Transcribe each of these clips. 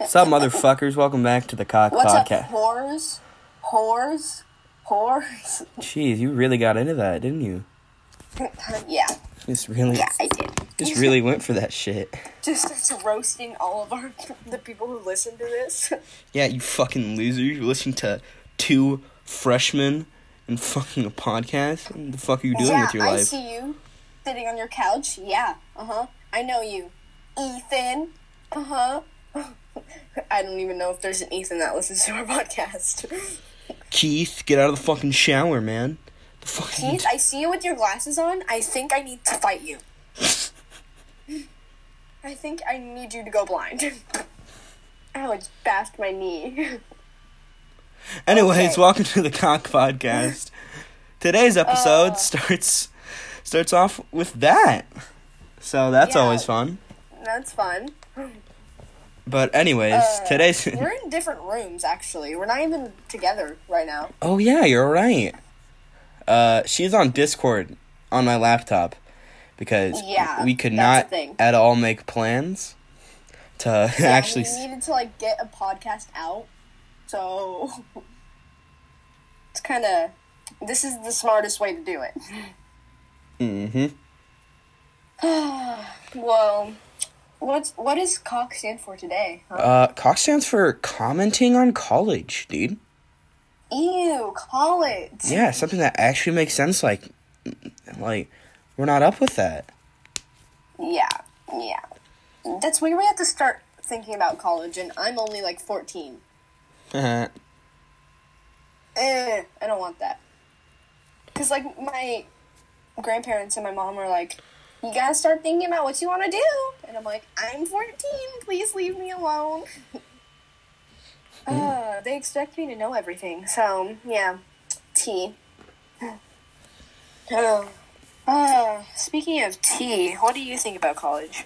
What's up, motherfuckers? Welcome back to the Cock What's up, Podcast. whores? Whores? Whores? Jeez, you really got into that, didn't you? yeah, Just really, yeah, I did. just really went for that shit. Just starts roasting all of our the people who listen to this. Yeah, you fucking loser. You're listening to two freshmen and fucking a podcast. What the fuck are you doing yeah, with your life? I see you sitting on your couch. Yeah, uh huh. I know you, Ethan. Uh huh. I don't even know if there's an Ethan that listens to our podcast. Keith, get out of the fucking shower, man. The fucking Keith, I see you with your glasses on. I think I need to fight you. I think I need you to go blind. Ow, I just bashed my knee. Anyways, Okay. welcome to the Cock Podcast. Today's episode Uh. starts starts off with that. So that's Yeah. always fun. That's fun. But anyways, Uh, today's We're in different rooms, actually. We're not even together right now. Oh yeah, you're right. Uh, she's on Discord on my laptop because Yeah, we could not at all make plans to Yeah, actually. we needed to like get a podcast out, so it's kind of this is the smartest way to do it. Mhm. Well, what's what does cock stand for today? Huh? Uh, Cox stands for commenting on college, dude. Ew, college. Yeah, something that actually makes sense. Like, like we're not up with that. Yeah, yeah. That's where we have to start thinking about college, and I'm only like 14. Uh, Eh, I don't want that. Cause like my grandparents and my mom are like, you gotta start thinking about what you want to do, and I'm like, I'm 14. Please leave me alone. uh, they expect me to know everything, so yeah. Tea. Oh. Uh, speaking of tea, what do you think about college?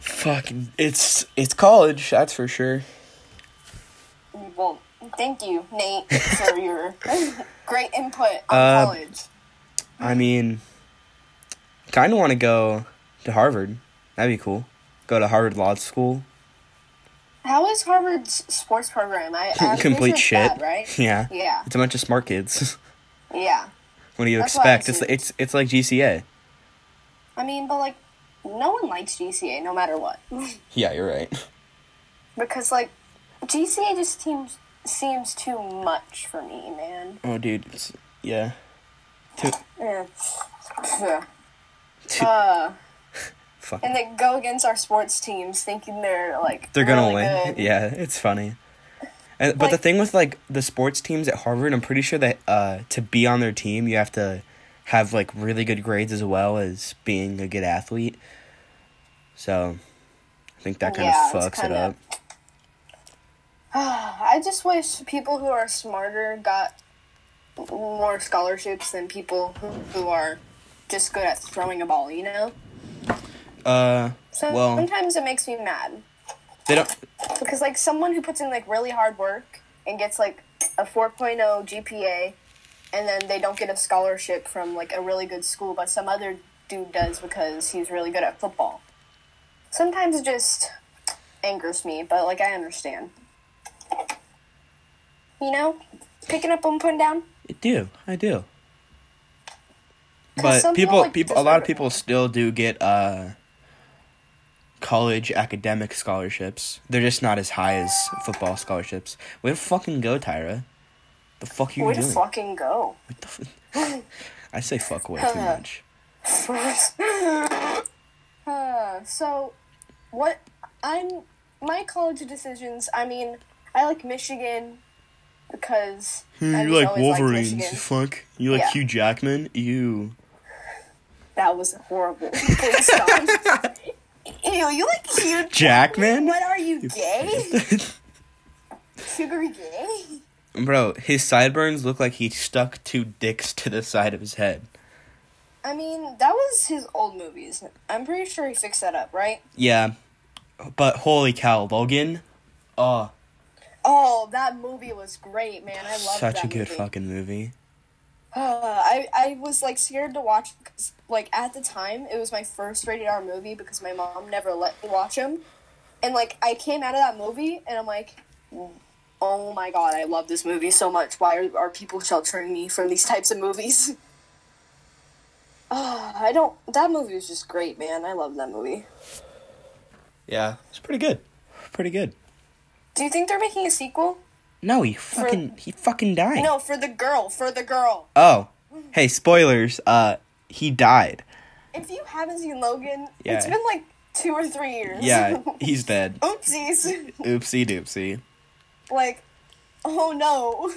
fucking, it's it's college, that's for sure. Well, thank you, Nate, for your great input on Uh, college. I mean, kind of want to go to Harvard. That'd be cool. Go to Harvard Law School. How is Harvard's sports program? I, I'm Complete shit. bad, right? Yeah. Yeah, It's a bunch of smart kids. yeah. what do you That's expect? It's it's it's like GCA. I mean, but like, no one likes GCA, no matter what, Yeah, you're right. because like, GCA just seems seems too much for me, man. Oh, dude. It's, yeah. Too, Yeah. Uh, fuck. and they go against our sports teams, thinking they're like They're gonna really win. good. Yeah, it's funny. And, but the thing with like the sports teams at Harvard, I'm pretty sure that uh, to be on their team, you have to have like really good grades as well as being a good athlete. So, I think that kind Yeah, of fucks it kinda- up. I just wish people who are smarter got more scholarships than people who, who are just good at throwing a ball, you know? Uh, So Well- sometimes it makes me mad. they don't. Because like someone who puts in like really hard work and gets like a 4.0 GPA and then they don't get a scholarship from like a really good school but some other dude does because he's really good at football. Sometimes it just angers me, but like I understand. You know? Picking up and putting down? I do. I do. But people, like, people, a lot of people still do get uh, college academic scholarships. They're just not as high as football scholarships. Way to fucking go, Tyra. The fuck you Way to doing? fucking go. What the I say fuck way too much. uh, so, what I'm my college decisions. I mean, I like Michigan because I you like Wolverines? Fuck. You like Yeah. Hugh Jackman? You. That was horrible. Ew, you like cute Jackman? What are you gay? Sugary gay? Bro, his sideburns look like he stuck two dicks to the side of his head. I mean, that was his old movies. I'm pretty sure he fixed that up, right? Yeah, but holy cow, Logan. Oh, Oh, that movie was great, man. I love such a good movie. fucking movie. Uh, I I was like scared to watch because like at the time it was my first rated R movie because my mom never let me watch them, and like I came out of that movie and I'm like, oh my god, I love this movie so much. Why are, are people sheltering me from these types of movies? Oh, I don't. That movie was just great, man. I love that movie. Yeah, it's pretty good. Pretty good. Do you think they're making a sequel? No, he fucking he fucking died. No, for the girl. For the girl. Oh, hey, spoilers. Uh, he died. If you haven't seen Logan, Yeah. it's been like two or three years. Yeah, he's dead. Oopsies. Oopsie doopsie. like, oh no.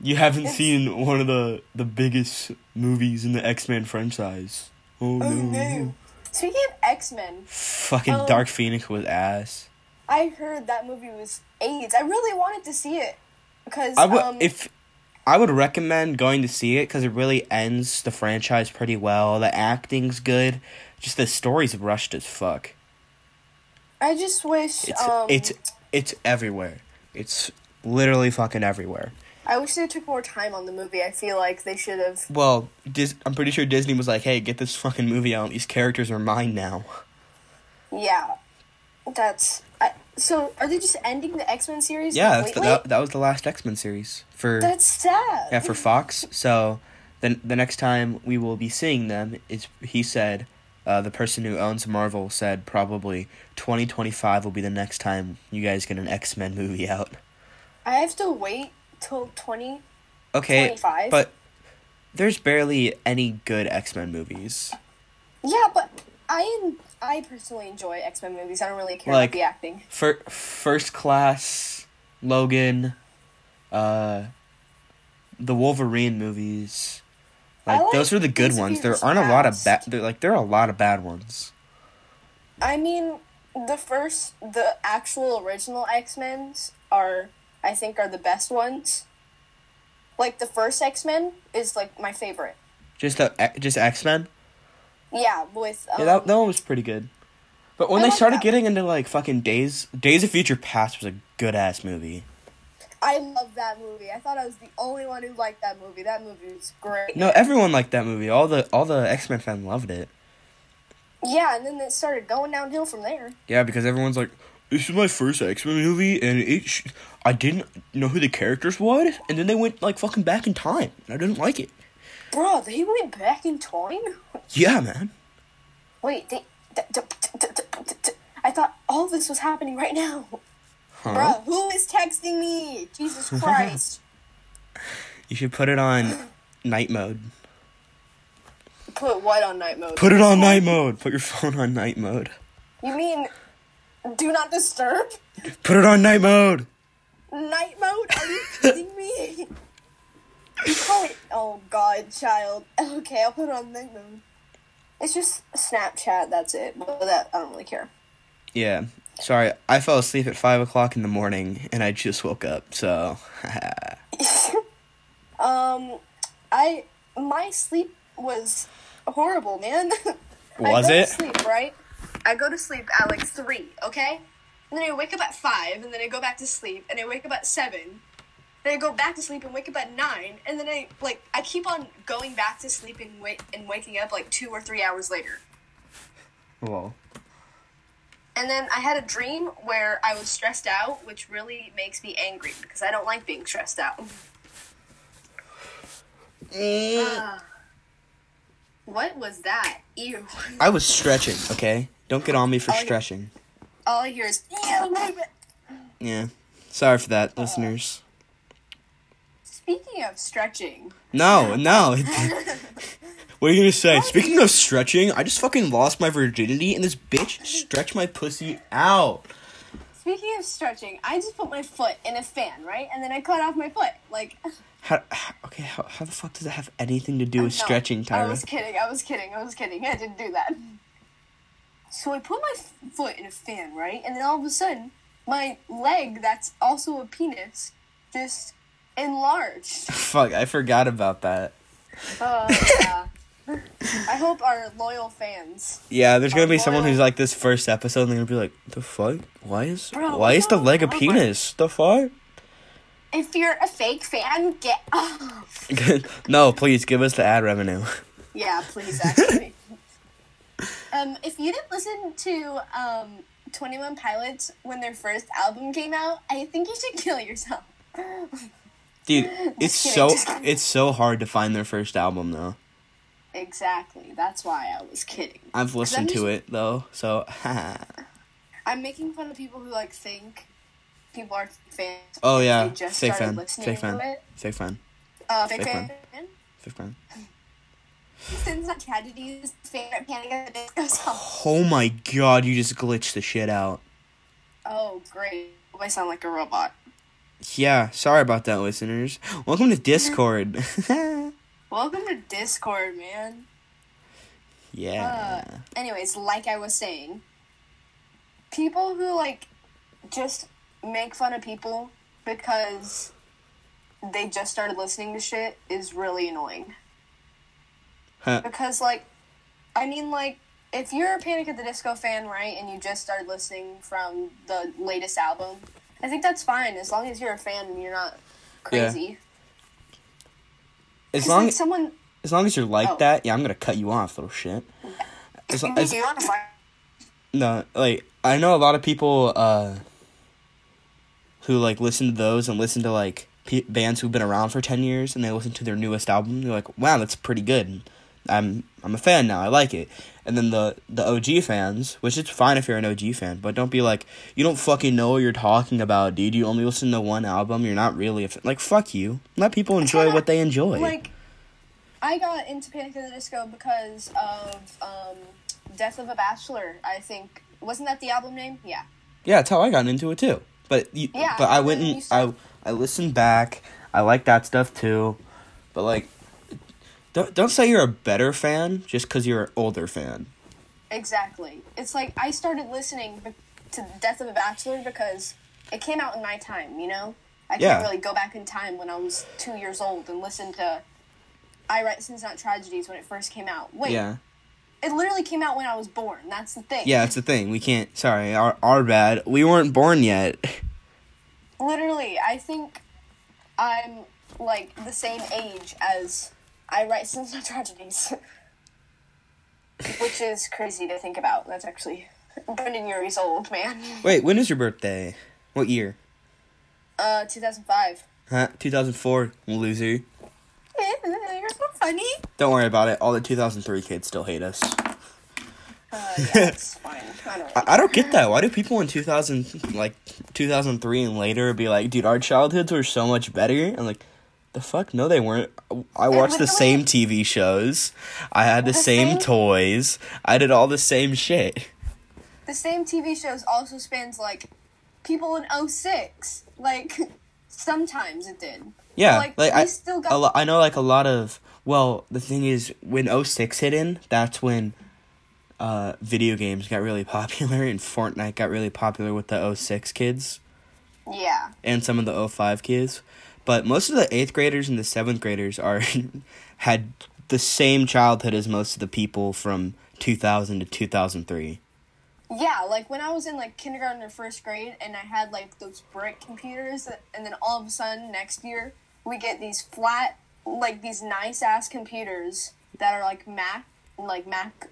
You haven't It's- seen one of the the biggest movies in the X Men franchise. Oh no. Oh no. Speaking of X Men, Fucking Oh. Dark Phoenix was ass. I heard that movie was AIDS. I really wanted to see it because I would um, if I would recommend going to see it because it really ends the franchise pretty well. The acting's good. Just the story's rushed as fuck. I just wish It's um, it's it's everywhere. It's literally fucking everywhere. I wish they took more time on the movie. I feel like they should have. Well, Dis- I'm pretty sure Disney was like, "Hey, get this fucking movie out. These characters are mine now." Yeah, that's. So are they just ending the X Men series? Yeah, that's the, that, that was the last X Men series for that's sad. yeah for Fox. So then the next time we will be seeing them is he said. Uh, the person who owns Marvel said probably 2025 will be the next time you guys get an X Men movie out. I have to wait till twenty. Okay, 25? but there's barely any good X Men movies. Yeah, but I I personally enjoy X Men movies. I don't really care Like- about the acting. Fir- First Class, Logan, uh, the Wolverine movies. Like, like those are the good ones. There aren't a lot of bad. Like there are a lot of bad ones. I mean, the first, the actual original X Men's are, I think, are the best ones. Like the first X Men is like my favorite. Just the just X Men. Yeah, with um, Yeah, that that one was pretty good. But when I they like started getting into like fucking Days Days of Future Past was a good ass movie. I love that movie. I thought I was the only one who liked that movie. That movie was great. No, everyone liked that movie. All the all the X Men fans loved it. Yeah, and then it started going downhill from there. Yeah, because everyone's like, "This is my first X Men movie, and it sh- I didn't know who the characters was, and then they went like fucking back in time, and I didn't like it." Bro, they went back in time. Yeah, man. Wait, they. th- th- th- th- th- th- I thought all this was happening right now. Huh? Bro, who is texting me? Jesus Christ. You should put it on night mode. Put what on night mode? Put it on night mode. Put your phone on night mode. You mean do not disturb? Put it on night mode. Night mode? Are you kidding me? oh, oh god, child. Okay, I'll put it on mode. It's just Snapchat, that's it. But that I don't really care. Yeah. Sorry, I fell asleep at five o'clock in the morning, and I just woke up. So, um I my sleep was horrible, man. I Was go it? To sleep, right? I go to sleep at like three, okay? And then I wake up at five, and then I go back to sleep, and I wake up at seven. Then I go back to sleep and wake up at nine, and then I like I keep on going back to sleep and wait and waking up like two or three hours later. well, And then I had a dream where I was stressed out, which really makes me angry because I don't like being stressed out. Ah. what was that? Ew. I was stretching. Okay, don't get on me for yeah. stretching. All I hear is. Yeah. Sorry for that, listeners. Speaking of stretching, No, no. what are you gonna say? Speaking of stretching, I just fucking lost my virginity, and this bitch stretched my pussy out. speaking of stretching, I just put my foot in a fan, right? And then I cut off my foot. Like, How, okay? How, how the fuck does that have anything to do with no, stretching, I Tyra? was kidding. I was kidding. I was kidding. I didn't do that. So I put my f- foot in a fan, right? And then all of a sudden, my leg, that's also a penis, just enlarged. Fuck, I forgot about that. Uh, yeah. I hope our loyal fans. Yeah, there's gonna be someone who's like this first episode, and they're gonna be like, "The fuck? Why is Bro, why is the leg a penis? The fuck?" If you're a fake fan, get off. no, please give us the ad revenue. Yeah, please, actually. um, if you didn't listen to um, Twenty One Pilots when their first album came out, I think you should kill yourself. Dude, it's so just it's so hard to find their first album though. exactly. That's why I was kidding. I've listened I'm to it though, so I'm making fun of people who like think people are fans. Oh yeah, They just fake fan, listening fake to fan, it. fake fan, Uh, fake Fake fan. fake fan. Sins Not Tragedies favorite Panic at the Disco song. Oh my god, you just glitched the shit out. Oh, great. I sound like a robot. Yeah, sorry about that, listeners. Welcome to Discord. Welcome to Discord, man. yeah. Uh, anyways, like I was saying, people who like just make fun of people because they just started listening to shit is really annoying. Huh. Because like, I mean, like, if you're a Panic at the Disco fan, right, and you just started listening from the latest album, I think that's fine as long as you're a fan and you're not crazy. As 'Cause, long like, someone. as long as you're like Oh. that, yeah, I'm gonna cut you off, little shit. As, as, you want to fight? no, like I know a lot of people uh who like listen to those and listen to like p- bands who've been around for 10 years and they listen to their newest album they're like wow that's pretty good i'm i'm a fan now i like it and then the the og fans which is fine if you're an og fan but don't be like you don't fucking know what you're talking about dude you only listen to one album you're not really a fan. like fuck you let people enjoy what they enjoy Like, I got into Panic at the Disco because of um, Death of a Bachelor. I think wasn't that the album name? Yeah. Yeah, that's how I got into it too. But you, Yeah, but I went and I I listened back. I like that stuff too. But like, don't don't say you're a better fan just because you're an older fan. Exactly. It's like I started listening to Death of a Bachelor because it came out in my time. You know, I Yeah. can't really go back in time when I was two years old and listen to I Write Sins Not Tragedies when it first came out. Wait, Yeah, it literally came out when I was born. That's the thing. yeah, that's the thing. We can't. Sorry, our our bad. We weren't born yet. Literally, I think I'm like the same age as I write Not Tragedies. Which is crazy to think about. That's actually Brendan years old, man. Wait, when is your birthday? What year? Uh, 2005. Huh? Two thousand four. Loser. You're so funny. Don't worry about it. All the two thousand three kids still hate us. Uh, yeah, it's fine. I don't, I, I don't get that. Why do people in 2000, like 2003 and later, be like, dude, our childhoods were so much better? And like, the fuck? No, they weren't. I watched the same TV shows. I had the, The same, same- toys. I did all the same shit. the same TV shows also spans like people in 06. Like sometimes it did. Yeah, like, like, I, still got a lo- I know like a lot of. Well, the thing is, when 06 hit in, that's when uh, video games got really popular, and Fortnite got really popular with the 06 kids. Yeah. and some of the 05 kids. But most of the 8th graders and the 7th graders are had the same childhood as most of the people from 2000 to 2003. Yeah, like when I was in like kindergarten or first grade and I had like those brick computers and then all of a sudden next year we get these flat like these nice ass computers that are like Mac like Mac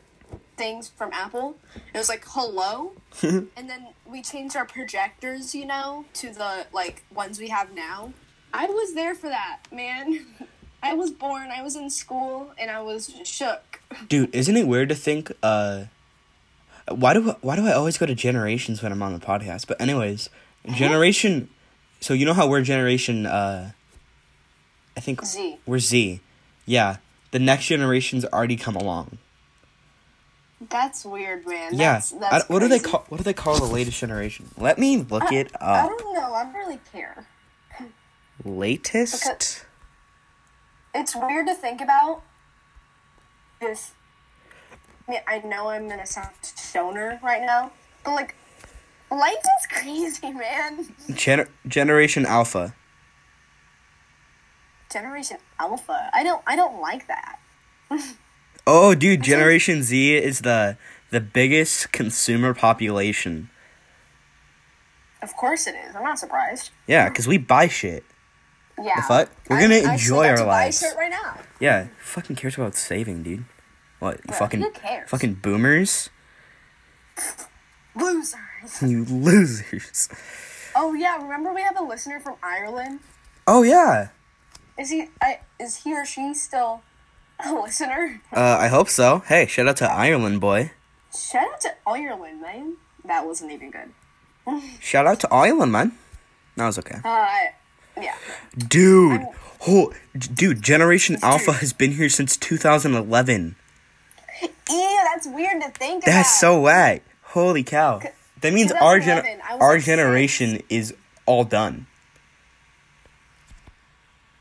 things from Apple. It was like hello and then we changed our projectors, you know, to the like ones we have now. I was there for that, man. I was born, I was in school and I was shook. Dude, isn't it weird to think uh why do why do I always go to generations when I'm on the podcast? But anyways, generation so you know how we're generation uh I think Z. we're Z. Yeah. The next generation's already come along. That's weird, man. Yeah. That's, I- that's what do they call what do they call the latest generation? Let me look it up. I don't know. I don't really care. Latest? Because- It's weird to think about. This. I, mean, I know I'm gonna sound stoner right now, but like, life is crazy, man. Gen- Generation Alpha. Generation Alpha. I don't. I don't like that. Oh, dude, Generation Z is the the biggest consumer population. Of course it is. I'm not surprised. Yeah, because we buy shit. Yeah. The fuck? We're I- gonna I enjoy our lives. right now. Yeah, who fucking cares about saving, dude? What? Bruh, fucking who cares? fucking boomers? Losers. You losers. Oh yeah, remember we have a listener from Ireland? Oh yeah. Is he? I, is he or she still a listener? Uh, I hope so. Hey, shout out to Ireland boy. Shout out to Ireland, man. That wasn't even good. Shout out to Ireland, man. That was okay. Uh, yeah. Dude, oh, dude, Generation Alpha has been here since 2011. Ew, that's weird to think about. That's so whack. Holy cow. That means our gen- 2011, I was our generation is all done.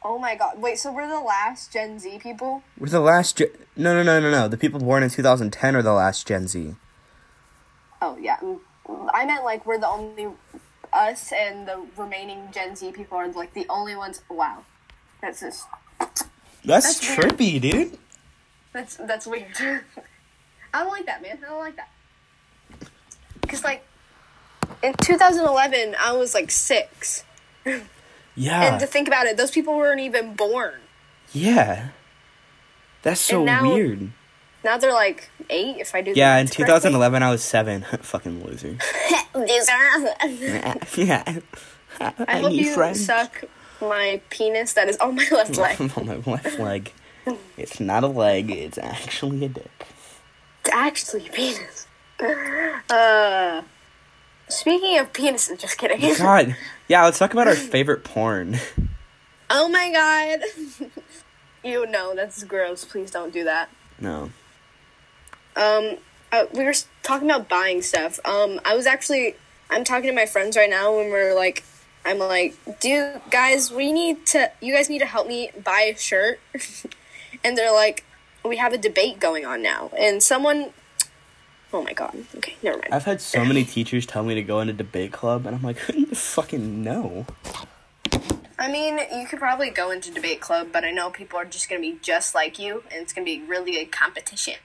Oh my god. Wait, so we're the last Gen Z people? We're the last. Ge- no, no, no, no, no. The people born in 2010 are the last Gen Z. Oh yeah. mm, I meant like we're the only us and the remaining Gen Z people are like the only ones. Wow. That's just That's, That's weird. trippy, dude. that's that's weird. I don't like that, man. I don't like that. Cause like in 2011, I was like six, Yeah. and to think about it, those people weren't even born. yeah. That's so now- weird. Now they're like eight. If I do. Yeah, in math correctly. 2011, I was seven. Fucking loser. Loser. yeah. I hope need you friends. suck my penis that is on my left leg. on my left leg. It's not a leg, it's actually a dick. It's actually a penis. Uh, speaking of penises, just kidding. God. Yeah, let's talk about our favorite porn. Oh my god. you know that's gross. Please don't do that. No. Um, uh, we were talking about buying stuff. Um, I was actually I'm talking to my friends right now, and we're like, I'm like, do guys, we need to, you guys need to help me buy a shirt, and they're like, we have a debate going on now, and someone, oh my god, okay, never mind. I've had so many teachers tell me to go in a debate club, and I'm like, who the fucking know? I mean, you could probably go into debate club, but I know people are just gonna be just like you, and it's gonna be really a competition.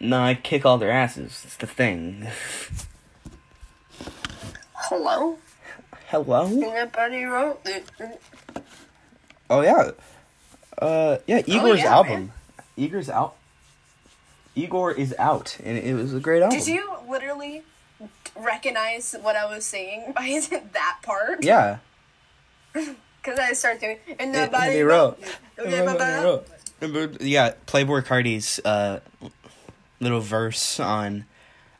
No, I kick all their asses. It's the thing. Hello, Hello? anybody wrote it? Oh, yeah. Uh, yeah, Igor's yeah, album. Igor's out. Igor is out, and it was a great album. Did you literally recognize what I was saying by that part? Yeah. Because I started doing, and nobody wrote. wrote. Yeah, Playboi Carti's uh, little verse on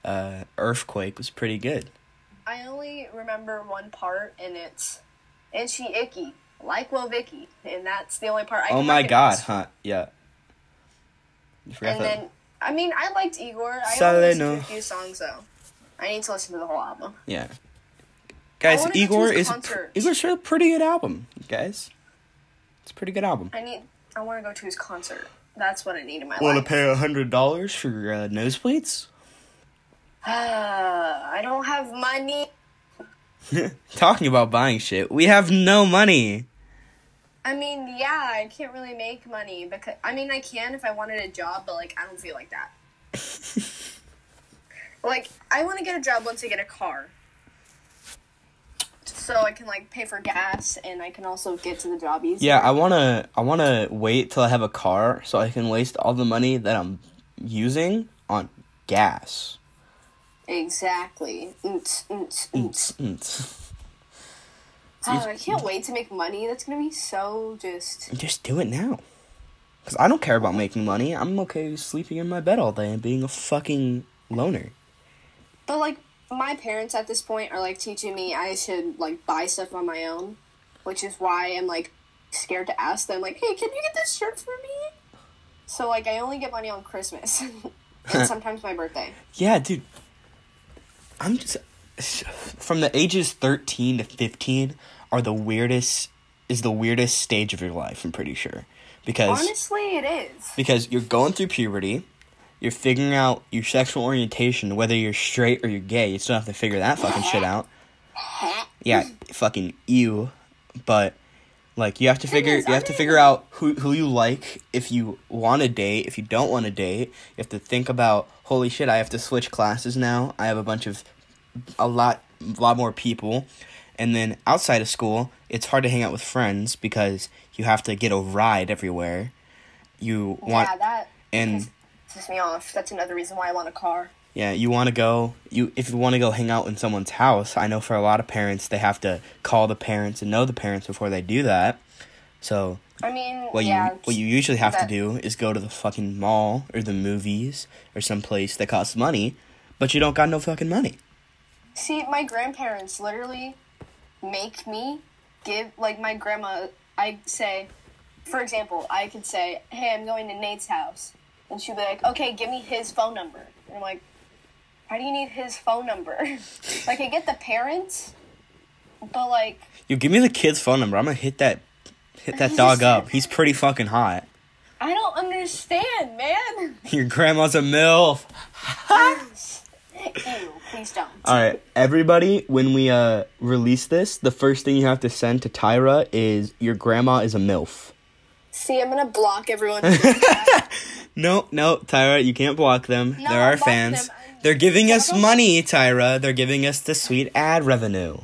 uh, Earthquake was pretty good. I only remember one part, and it's, and she icky, like Will Vicky, and that's the only part I Oh my god, recognize. huh? Yeah. And that. then, I mean, I liked Igor. I Seleno. only listened to a few songs, though. I need to listen to the whole album. Yeah. Guys, Igor is pr-. Igor's a pretty good album, guys. It's a pretty good album. I need, I want to go to his concert. That's what I need in my life. Want to pay a hundred dollars for uh, nosebleeds? I don't have money. Talking about buying shit, we have no money. I mean, yeah, I can't really make money because I mean, I can if I wanted a job, but like, I don't feel like that. like, I want to get a job once I get a car, so I can like pay for gas and I can also get to the job easier. Yeah, I wanna I wanna wait till I have a car so I can waste all the money that I'm using on gas. exactly. Oh, I can't wait to make money. That's gonna be so just. Just do it now. Cause I don't care about making money. I'm okay sleeping in my bed all day and being a fucking loner. But like, my parents at this point are like teaching me I should like buy stuff on my own, which is why I'm like scared to ask them like, "Hey, can you get this shirt for me?" So like, I only get money on Christmas and sometimes my birthday. Yeah, dude. I'm just from the ages 13 to 15 are the weirdest is the weirdest stage of your life, I'm pretty sure. Because Honestly, it is. because you're going through puberty, you're figuring out your sexual orientation, whether you're straight or you're gay. You still have to figure that fucking shit out. Yeah, fucking you. But like you have to figure you have to figure out who who you like if you want to date, if you don't want to date. You have to think about holy shit, I have to switch classes now. I have a bunch of a lot lot more people. And then outside of school, it's hard to hang out with friends because you have to get a ride everywhere. You want yeah, that and pisses me off. That's another reason why I want a car. Yeah, you want to go. You if you want to go hang out in someone's house. I know for a lot of parents, they have to call the parents and know the parents before they do that. So I mean, what yeah. you what you usually have that- to do is go to the fucking mall or the movies or some place that costs money, but you don't got no fucking money. See, my grandparents literally make me give like my grandma. I say, for example, I could say, "Hey, I'm going to Nate's house," and she'd be like, "Okay, give me his phone number." And I'm like, "Why do you need his phone number?" like, I get the parents, but like, You give me the kid's phone number. I'm gonna hit that hit that dog up. He's pretty fucking hot. I don't understand, man. Your grandma's a milf. Ew, please don't. All right, everybody. When we uh release this, the first thing you have to send to Tyra is your grandma is a milf. See, I'm gonna block everyone. No, no, Tyra, you can't block them. No, They're our fans. them. They're giving us money, Tyra. They're giving us the sweet ad revenue.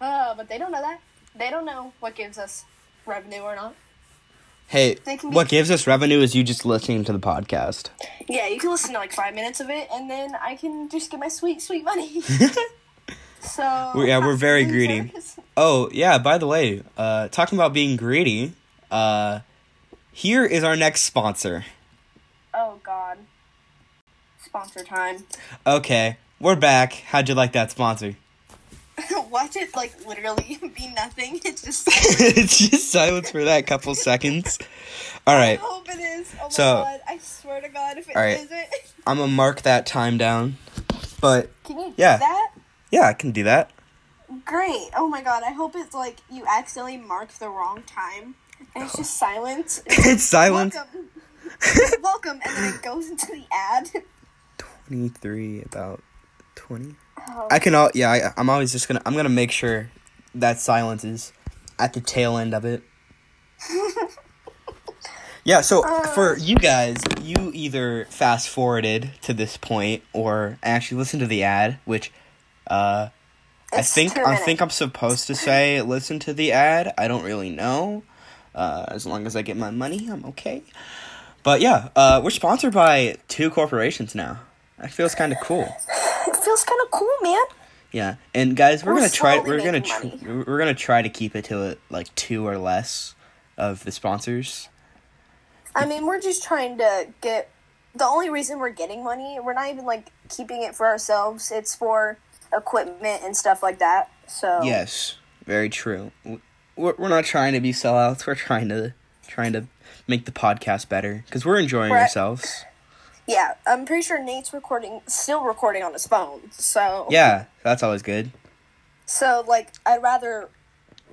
uh, but they don't know that. They don't know what gives us revenue or not. Hey, what gives us revenue is you just listening to the podcast. Yeah, you can listen to like five minutes of it, and then I can just get my sweet, sweet money. so yeah, we're very greedy. Oh, yeah, by the way, uh talking about being greedy, uh here is our next sponsor. Oh God. Sponsor time. Okay, we're back. How'd you like that sponsor? Watch it like literally be nothing. It's just. it's just silence for that couple seconds. All right, I hope it is. Oh my So- God! I swear to God, if it All right. not I'm gonna mark that time down. But can you Yeah. do that? yeah, I can do that. Great. Oh my God! I hope it's like you accidentally marked the wrong time, and it's just silence. it's silence. Welcome. Welcome, and then it goes into the ad. 23 about 20 Oh. i can all yeah I, i'm always just gonna i'm gonna make sure that silence is at the tail end of it. Yeah so for you guys you either fast forwarded to this point or actually listened to the ad which uh i think i think i'm supposed to say listen to the ad. I don't really know. Uh as long as i get my money i'm okay but yeah uh we're sponsored by two corporations now that feels kind of cool It feels kind of cool, man. yeah, and guys, we're, We're gonna try. We're gonna. Tr- we're gonna try to keep it to it like two or less of the sponsors. I mean, we're just trying to get. The only reason we're getting money, we're not even like keeping it for ourselves. It's for equipment and stuff like that. So Yes, very true. We're, we're not trying to be sellouts. We're trying to trying to make the podcast better because we're enjoying Right. ourselves. yeah, I'm pretty sure Nate's recording, still recording on his phone. So Yeah, that's always good. So like, I'd rather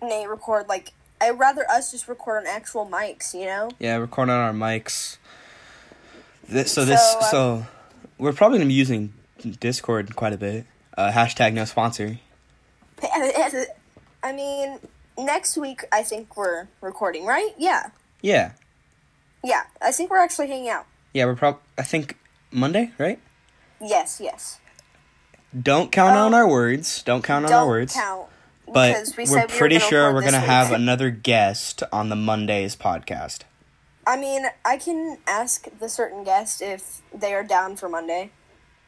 Nate record like. I'd rather us just record on actual mics. You know. Yeah, record on our mics. This, so this So, um, so we're probably gonna be using Discord quite a bit. Uh, hashtag no sponsor. I mean, next week I think we're recording, right? Yeah. Yeah, Yeah, I think we're actually hanging out. yeah, we're probably. I think Monday, right? Yes, yes. Don't count on Um, our words. Don't count on Don't our words. count. But we we pretty gonna sure we're gonna have another guest on the Monday's podcast. I mean, I can ask the certain guest if they are down for Monday.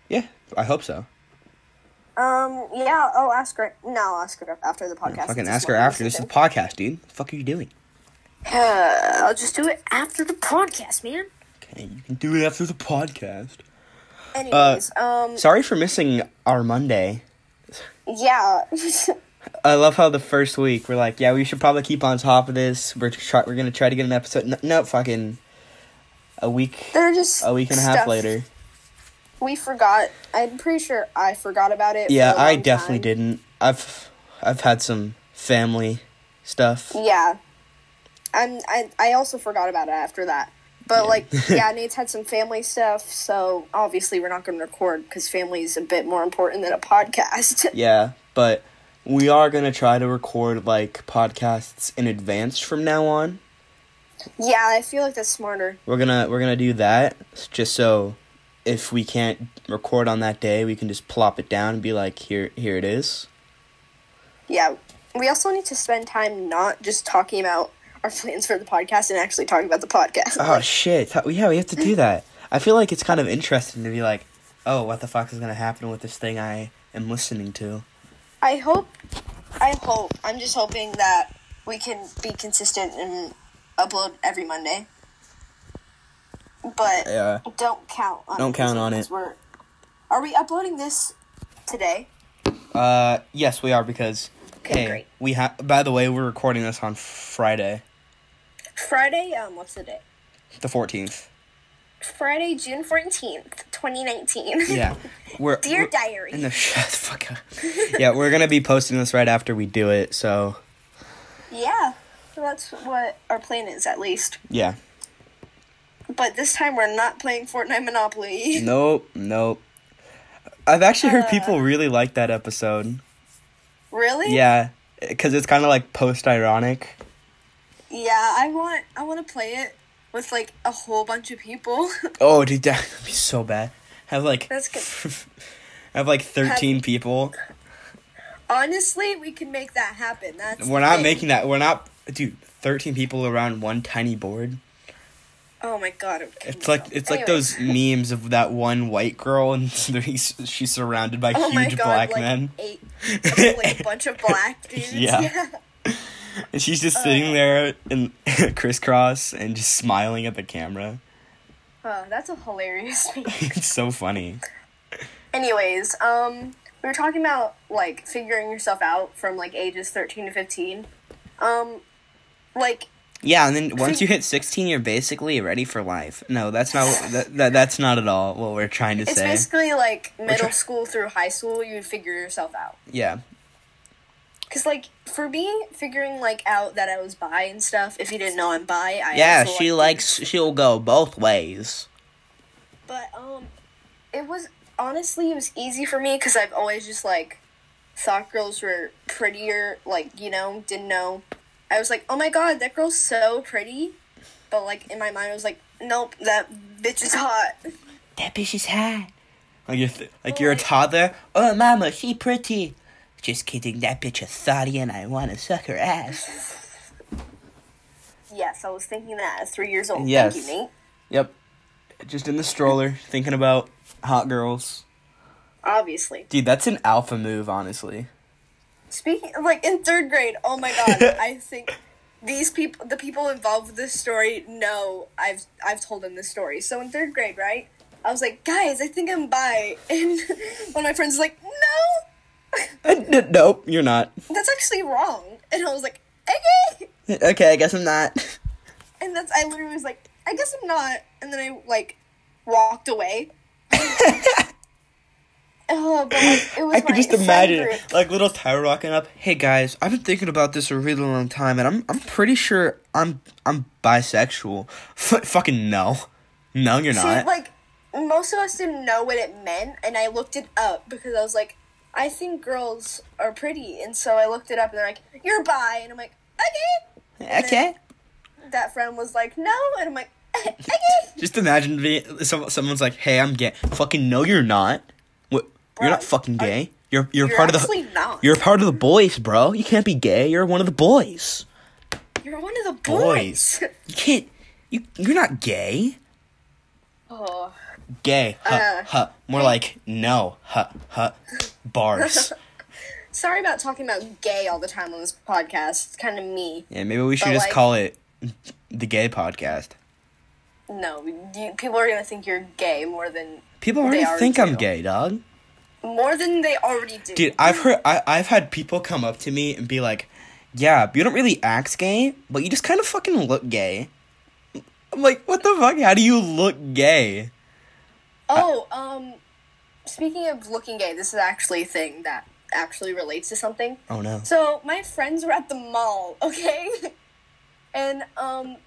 Yeah, I hope so. Um, yeah, I'll ask her. No, I'll ask her after the podcast. Fucking It's ask her after. This is the podcast, dude. What The fuck are you doing? Uh, I'll just do it after the podcast, man. Okay, you can do it after the podcast. Anyways, um, Sorry for missing our Monday. yeah. I love how the first week we're like, yeah, we should probably keep on top of this. We're try- we're gonna try to get an episode. No, no fucking a week, They're just a week and a half stuff later. We forgot. I'm pretty sure I forgot about it. Yeah, I definitely time. didn't. I've I've had some family stuff. Yeah. I'm I I also forgot about it after that. But Yeah. like yeah, Nate's had some family stuff, so obviously we're not going to record cuz family is a bit more important than a podcast. Yeah, but we are gonna try to record like podcasts in advance from now on. yeah, I feel like that's smarter. We're gonna we're gonna do that just so if we can't record on that day, we can just plop it down and be like, here here it is. Yeah. We also need to spend time not just talking about our plans for the podcast and actually talk about the podcast. Oh shit! Yeah, we have to do that. I feel like it's kind of interesting to be like, oh, what the fuck is gonna happen with this thing I am listening to? I hope. I hope. I'm just hoping that we can be consistent and upload every Monday. But Yeah. don't count on Don't it, count on it. We're, are we uploading this today? Uh, yes, we are because. Okay, hey, great. we have. By the way, we're recording this on Friday, Friday. Um, what's the day? the fourteenth. Friday, June fourteenth, twenty nineteen. Yeah, we're. Dear we're- diary. In the shut the fuck up. yeah, we're gonna be posting this right after we do it. So Yeah, that's what our plan is, at least. yeah. But this time we're not playing Fortnite Monopoly. Nope, nope. I've actually heard Uh. people really like that episode. really? Yeah, because it's kind of like post ironic. Yeah, I want I want to play it with like a whole bunch of people. Oh, dude, that would be so bad. Have like That's good. have like thirteen people. Honestly, we can make that happen. That's We're not thing. making that. We're not, dude. Thirteen people around one tiny board. Oh my god! it It's like it's like those memes of that one white girl and he's, she's surrounded by Oh huge god! black like men. eight, like a bunch of black dudes. Yeah. And she's just Uh. sitting there in crisscross and just smiling at the camera. Oh, that's a hilarious. meme. It's so funny. Anyways, um, we were talking about like figuring yourself out from like ages thirteen to fifteen. Um, like Yeah, and then once you hit 16, you're basically ready for life. No, that's not that, that that's not at all what we're trying to it's say. basically like middle try- school through high school. You figure yourself out. Yeah. Cause like for me, figuring like out that I was bi and stuff. If you didn't know I'm bi, I Yeah, also she like likes she'll go both ways. But um, it was honestly it was easy for me because I've always just like thought girls were prettier. Like you know, didn't know. I was like, oh my god, that girl's so pretty. But like in my mind, I was like, nope, that bitch is hot. That bitch is hot. Like you're th- like Oh you're a toddler. Oh, mama, she pretty. Just kidding. That bitch a thotty, and I want to suck her ass. Yes, I was thinking that at three years old. Yes. Thank you, Nate. Yep. Just in the stroller, thinking about hot girls. Obviously. Dude, that's an alpha move, honestly. Speaking like in third grade, oh my god, I think these people the people involved with this story know I've I've told them this story. So in third grade, right? I was like, guys, I think I'm bi and one of my friends was like, No Nope, you're not. that's actually wrong. And I was like, Okay Okay, I guess I'm not. and that's I literally was like, I guess I'm not and then I like walked away. Oh, but like, it was I could just imagine group. like little Tyra rocking up. Hey guys, I've been thinking about this a really long time, and I'm I'm pretty sure I'm I'm bisexual. F- fucking no, no, you're See, not. like most of us didn't know what it meant, and I looked it up because I was like, I think girls are pretty, and so I looked it up, and they're like, "You're bi," and I'm like, "Okay." okay. That friend was like, "No," and I'm like, "Okay." Just imagine being some, someone's like, "Hey, I'm gay." Fucking no, you're not. What? You're not fucking are- gay. You're you're, You're part of actually the. not. You're a part of the boys, bro. You can't be gay. You're one of the boys. You're one of the boys. You can't. You you're not gay. oh, Gay. Huh. Uh, huh. More like no. Huh. Huh. Bars. sorry about talking about gay all the time on this podcast. It's kind of me. Yeah, maybe we should But, just like- call it the gay podcast. No, you, people are gonna think you're gay more than People already are think I'm gay, dog. more than they already do. Dude, I've heard I, I've had people come up to me and be like, "Yeah, you don't really act gay, but you just kind of fucking look gay." I'm like, "What the fuck? How do you look gay?" Oh, um, speaking of looking gay, this is actually a thing that actually relates to something. Oh no. So my friends were at the mall, okay, and um,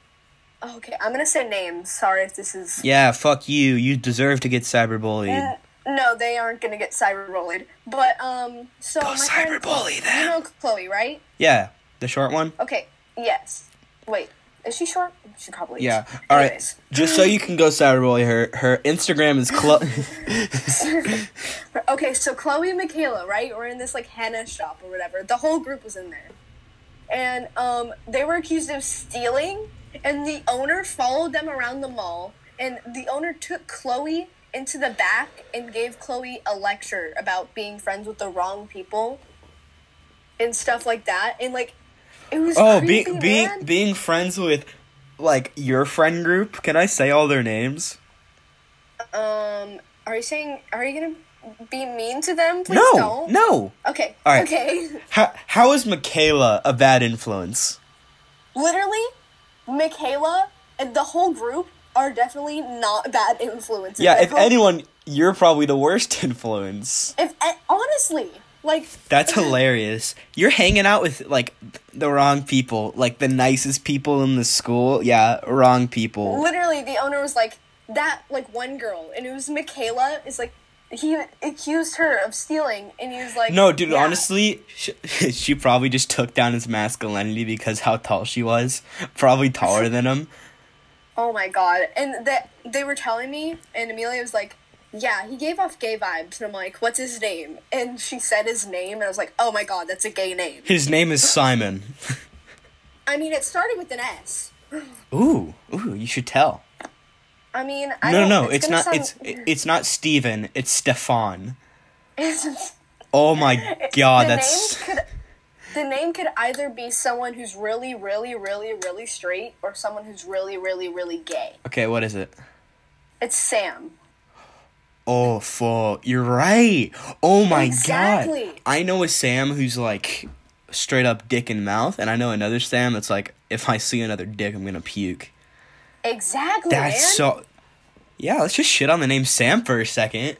okay, I'm gonna say names. Sorry if this is. Yeah, fuck you. You deserve to get cyberbullied. N- no, they aren't gonna get cyberbullied. But um, so Go my friend cyberbully them. you know Chloe, right? Yeah, the short one. Okay, yes. Wait, is she short? She probably Yeah. is. All right. Anyways. Just so you can go cyberbully her. Her Instagram is Chloe. Okay, so Chloe and Michaela, right, We're in this like henna shop or whatever. The whole group was in there, and um, they were accused of stealing. And the owner followed them around the mall, and the owner took Chloe into the back and gave Chloe a lecture about being friends with the wrong people and stuff like that. And like, it was Oh, being being man. being friends with like your friend group. Can I say all their names? Um, are you saying? Are you gonna be mean to them? Please no, don't. no. Okay. All right. Okay. How how is Michaela a bad influence? Literally, Michaela and the whole group are definitely not bad influences. Yeah, if anyone, you're probably the worst influence. if honestly, like That's hilarious. You're hanging out with like the wrong people, like the nicest people in the school. Yeah, wrong people. literally, the owner was like that. Like one girl, and it was Michaela. Is like he accused her of stealing, and he was like, No, dude, yeah. honestly, she, she probably just took down his masculinity because how tall she was. Probably taller than him. Oh my god! And that they were telling me, and Amelia was like, "Yeah, he gave off gay vibes." And I'm like, "What's his name?" And she said his name, and I was like, "Oh my god, that's a gay name." His name is Simon. I mean, it started with an S. Ooh, ooh, you should tell. I mean, I No, don't, no, it's gonna not. sound- It's it's not Steven, It's Stefan. It's- Oh my god, the that's name could the name could either be someone who's really, really, really, really straight, or someone who's really, really, really gay. okay. What is it? It's Sam. Oh fuck, you're right. Oh my Exactly. god. I know a Sam who's like straight up dick in mouth, and I know another Sam that's like, if I see another dick, I'm gonna puke. Exactly, That's man. so. Yeah, let's just shit on the name Sam for a second.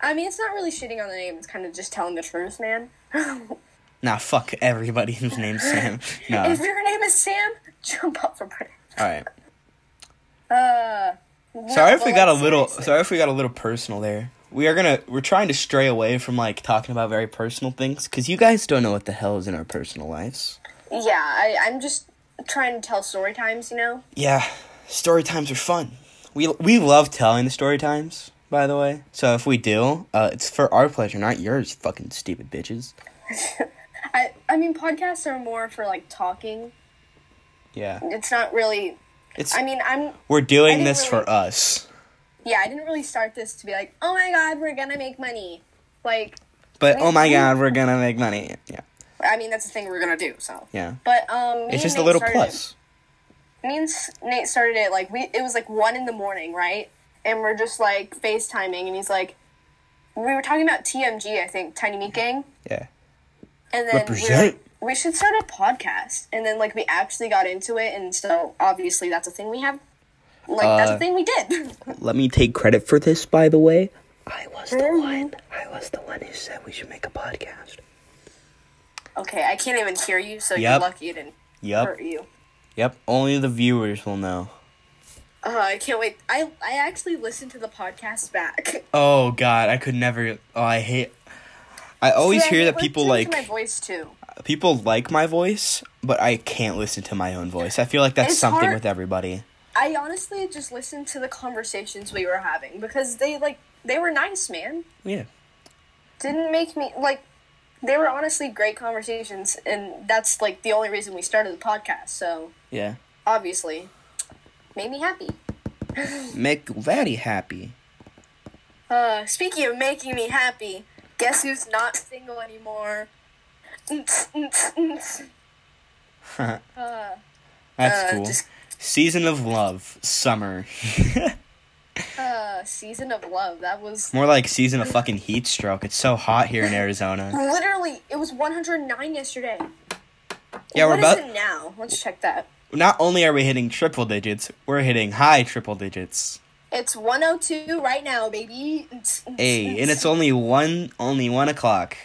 I mean, it's not really shitting on the name; it's kind of just telling the truth, man. Nah, fuck everybody whose name's Sam. No. If your name is Sam, jump off a bridge. All right. Uh, Sorry if we got a little. Sorry if we got a little personal there. We are gonna. We're trying to stray away from like talking about very personal things because you guys don't know what the hell is in our personal lives. Yeah, I, I'm just trying to tell story times, you know. Yeah, story times are fun. We we love telling the story times. By the way, so if we do, uh, it's for our pleasure, not yours. Fucking stupid bitches. I I mean, podcasts are more for like talking. Yeah, It's not really. It's. I mean, I'm we're doing this really- for us. yeah. I didn't really start this to be like, oh my god, we're gonna make money. Like, But oh my god, we're gonna make money. Yeah, I mean, that's the thing we're gonna do. So, yeah. but um, It's just a little plus. It, me and Nate started it like we. It was like one in the morning, right? And we're just like FaceTiming, and he's like, we were talking about TMG, I think, Tiny Meat Gang. Yeah. And then we, were Represent. We should start a podcast. And then like we actually got into it, and so obviously that's a thing we have. Like that's Uh, a thing we did. Let me take credit for this, by the way. I was the one. I was the one who said we should make a podcast. okay, I can't even hear you, so Yep. you're lucky it didn't Yep. hurt you. Yep. Only the viewers will know. Uh, I can't wait. I I actually listened to the podcast back. Oh God, I could never. Oh, I hate. I always See, I hear hate that people like my voice too. People like my voice, but I can't listen to my own voice. I feel like that's It's something hard- with everybody. I honestly just listened to the conversations we were having because they like they were nice, man. Yeah. Didn't make me like they were honestly great conversations and that's like the only reason we started the podcast. So, Yeah. obviously made me happy. Make very happy. Uh, speaking of making me happy, guess who's not single anymore? Uh, That's cool. just- Season of love, summer. uh, season of love. That was More like season of fucking heat stroke. It's so hot here in Arizona. literally it was 109 yesterday. Yeah, we're What is about. now? Let's check that. Not only are we hitting triple digits, we're hitting high triple digits. It's 102 right now, baby. Hey, and it's only one, only one o'clock.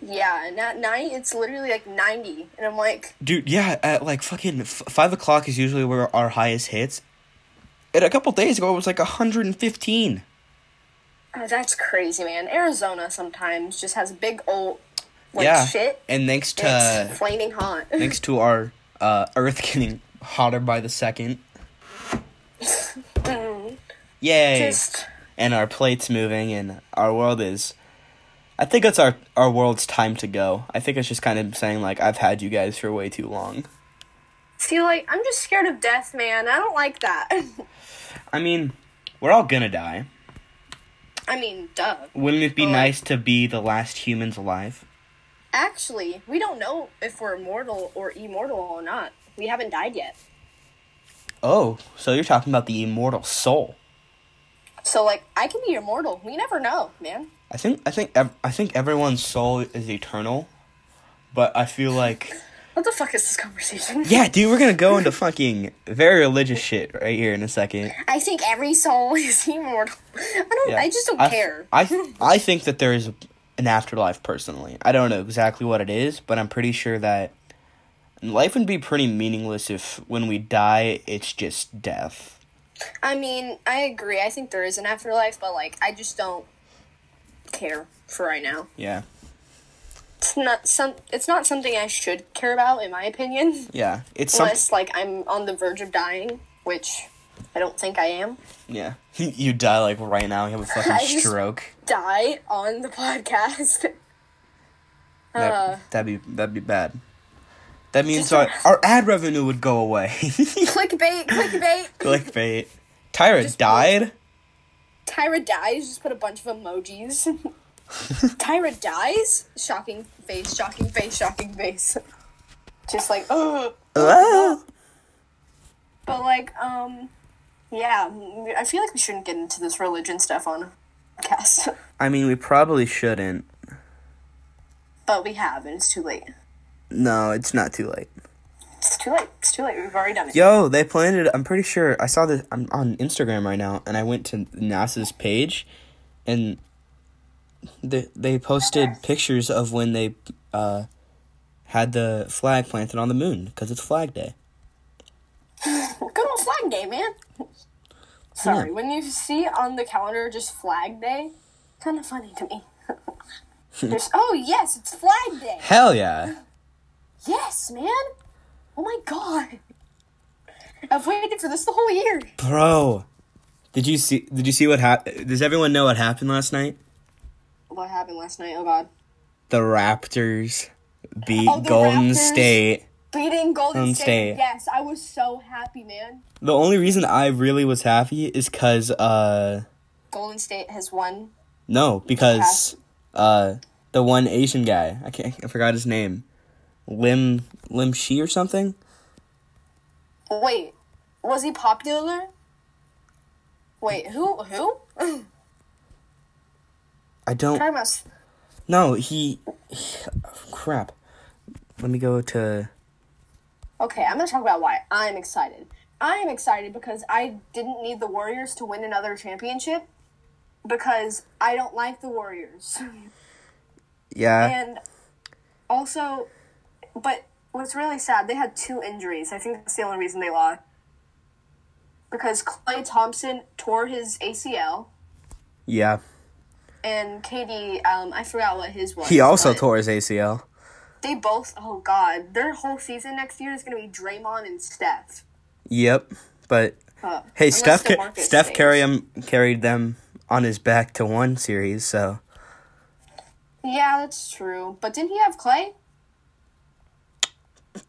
Yeah, and at night it's literally like 90, and I'm like, Dude, yeah, at like fucking f- five o'clock is usually where our highest hits. And a couple days ago, it was like hundred and fifteen. oh, that's crazy, man. Arizona sometimes just has big old like yeah, shit. and thanks and to it's flaming hot. thanks to our uh, Earth getting hotter by the second. Yay! just and our plates moving, and our world is. I think it's our our world's time to go. I think it's just kind of saying like I've had you guys for way too long. See, like I'm just scared of death, man. I don't like that. I mean, we're all gonna die. I mean, duh. Wouldn't it be Well, nice to be the last humans alive? Actually, we don't know if we're immortal or immortal or not. We haven't died yet. Oh, so you're talking about the immortal soul? So, like, I can be immortal. We never know, man. I think I think ev- I think everyone's soul is eternal, but I feel like What the fuck is this conversation? yeah, dude, we're gonna go into fucking very religious shit right here in a second. I think every soul is immortal. I don't. Yeah. I just don't I, care. I I think that there is an afterlife personally. I don't know exactly what it is, but I'm pretty sure that life would be pretty meaningless if when we die it's just death. I mean, I agree. I think there is an afterlife, but like, I just don't care for right now. Yeah. It's not some. It's not something I should care about, in my opinion. Yeah. It's Unless like I'm on the verge of dying, which I don't think I am. Yeah. you die like right now, you have a fucking stroke. Die on the podcast. Uh, That, that'd be that'd be bad. That means our, our ad revenue would go away. clickbait, clickbait. Clickbait. Tyra Just- died? Tyra dies. Just put a bunch of emojis. Tyra dies. Shocking face. Shocking face. Shocking face. Just like oh. But like um, yeah. I feel like we shouldn't get into this religion stuff on a podcast, I mean, we probably shouldn't. but we have, and it's too late. No, it's not too late. It's too late. It's too late. We've already done it. Yo, they planted. I'm pretty sure I saw this. I'm on Instagram right now, and I went to NASA's page, and they they posted pictures of when they uh had the flag planted on the moon because it's Flag Day. Good old Flag Day, man. Sorry, when you see on the calendar just Flag Day, kind of funny to me. There's, oh yes, it's Flag Day. Hell yeah! Yes, man. Oh my god. I've waited for this the whole year. Bro, did you see? Did you see what happened? Does everyone know what happened last night? What happened last night? Oh god. The Raptors beat Oh, the Golden Raptors? State. Beating Golden Golden State. State. Yes, I was so happy, man. The only reason I really was happy is because uh Golden State has won. no because uh the one Asian guy I can't I forgot his name Lim Lim Shi or something. Wait, was he popular? Wait, who? Who? I don't about no he, he crap. Let me go to Okay, I'm gonna talk about why I'm excited. I am excited because I didn't need the Warriors to win another championship because I don't like the Warriors. yeah and also, but what's really sad, they had two injuries. I think that's the only reason they lost. Because Klay Thompson tore his ACL, yeah and KD, um, I forgot what his was. he also tore his ACL. They both, oh god, their whole season next year is gonna be Draymond and Steph. Yep, but Uh, hey, unless Steph ca- Steph carry him, carried them on his back to one series, so Yeah, that's true. But didn't he have Clay?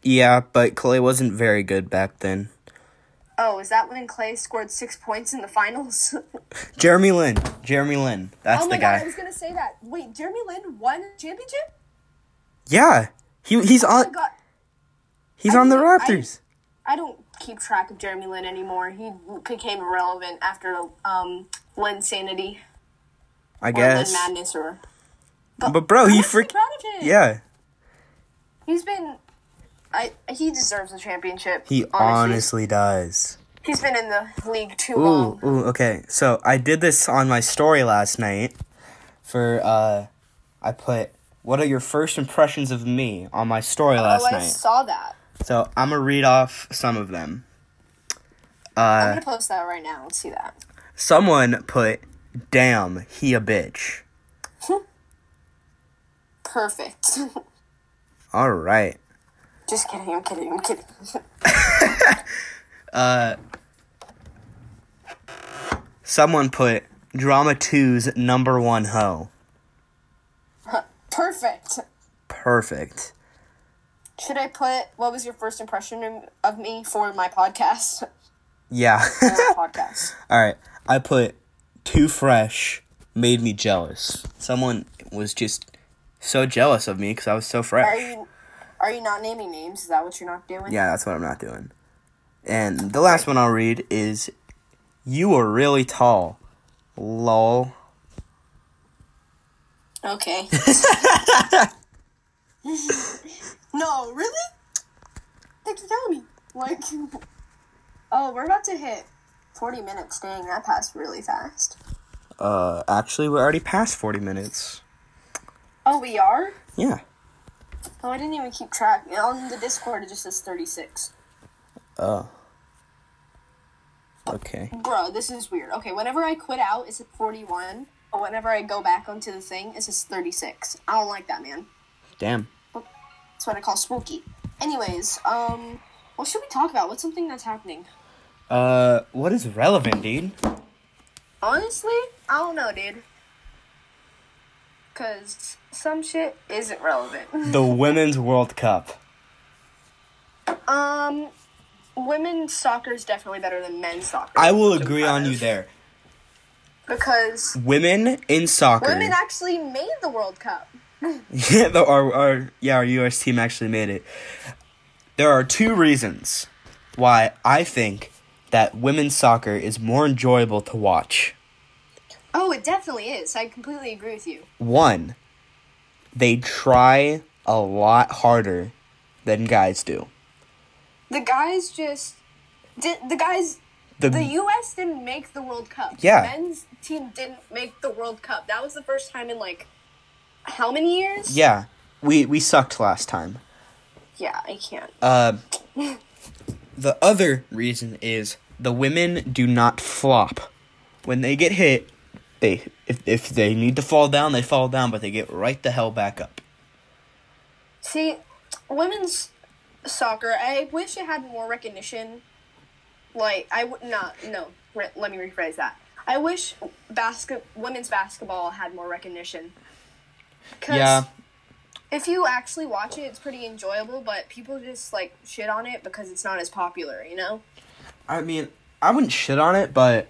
Yeah, but Klay wasn't very good back then. Oh, is that when Klay scored six points in the finals? Jeremy Lin, Jeremy Lin, that's oh my the god, I was gonna say that. Wait, Jeremy Lin won a championship? Yeah, he he's Oh on he's I on the didn't- I- Raptors. I don't keep track of Jeremy Lin anymore. He became irrelevant after um Linsanity I guess. Lin Madness or. But bro, he actually freak. proud of him. Yeah, He's been. I he deserves a championship. he honestly. honestly does. He's been in the league too Ooh, long. ooh, okay. So I did this on my story last night. For uh, I put what are your first impressions of me on my story last oh, I night. saw that. So I'm gonna read off some of them. I'm Uh, gonna post that right now. Let's see that. someone put, "Damn, he a bitch." Perfect. All right. Just kidding. I'm kidding. I'm kidding. Uh, someone put drama 2's number one hoe. Perfect. Perfect. Should I put what was your first impression of- me for my podcast? Yeah. Podcast. All right. I put too fresh, made me jealous. Someone was just so jealous of me because I was so Are fresh. you are you not naming names? Is that what you're not doing? Yeah, that's what I'm not doing. And the last one I'll read is You Are really tall. Lol. Okay. no, really? Thanks for telling me. Like, oh, we're about to hit 40 minutes. Dang, that passed really fast. Uh, actually, we're already past 40 minutes. Oh, we are? Yeah. Oh, I didn't even keep track. On the Discord, it just says 36. Oh. Okay. Bro, this is weird. Okay, whenever I quit out, it's at 41. But whenever I go back onto the thing, it says 36. I don't like that, man. Damn. That's what I call spooky. Anyways, um, what should we talk about? What's something that's happening? Uh, what is relevant, dude? Honestly, I don't know, dude. Cause some shit isn't relevant. The Women's World Cup. um, women's soccer is definitely better than men's soccer. I will agree on you there. Because Women in soccer. women actually made the World Cup. Yeah, the, our, our yeah, our U.S. team actually made it. There are two reasons why I think that women's soccer is more enjoyable to watch. Oh, it definitely is. I completely agree with you. One, they try a lot harder than guys do. The guys just did. The guys. The, The U.S. didn't make the World Cup. Yeah. Men's team didn't make the World Cup. That was the first time in like how many years? yeah, we we sucked last time. Yeah, I can't. Uh, the other reason is the women do not flop. When they get hit, they if if they need to fall down, they fall down, but they get right the hell back up. See, women's soccer, I wish it had more recognition. Like, I would not, no, re- let me rephrase that. I wish basket women's basketball had more recognition. 'Cause Yeah. If you actually watch it, it's pretty enjoyable, but people just, like, shit on it because it's not as popular, you know? I mean, I wouldn't shit on it, but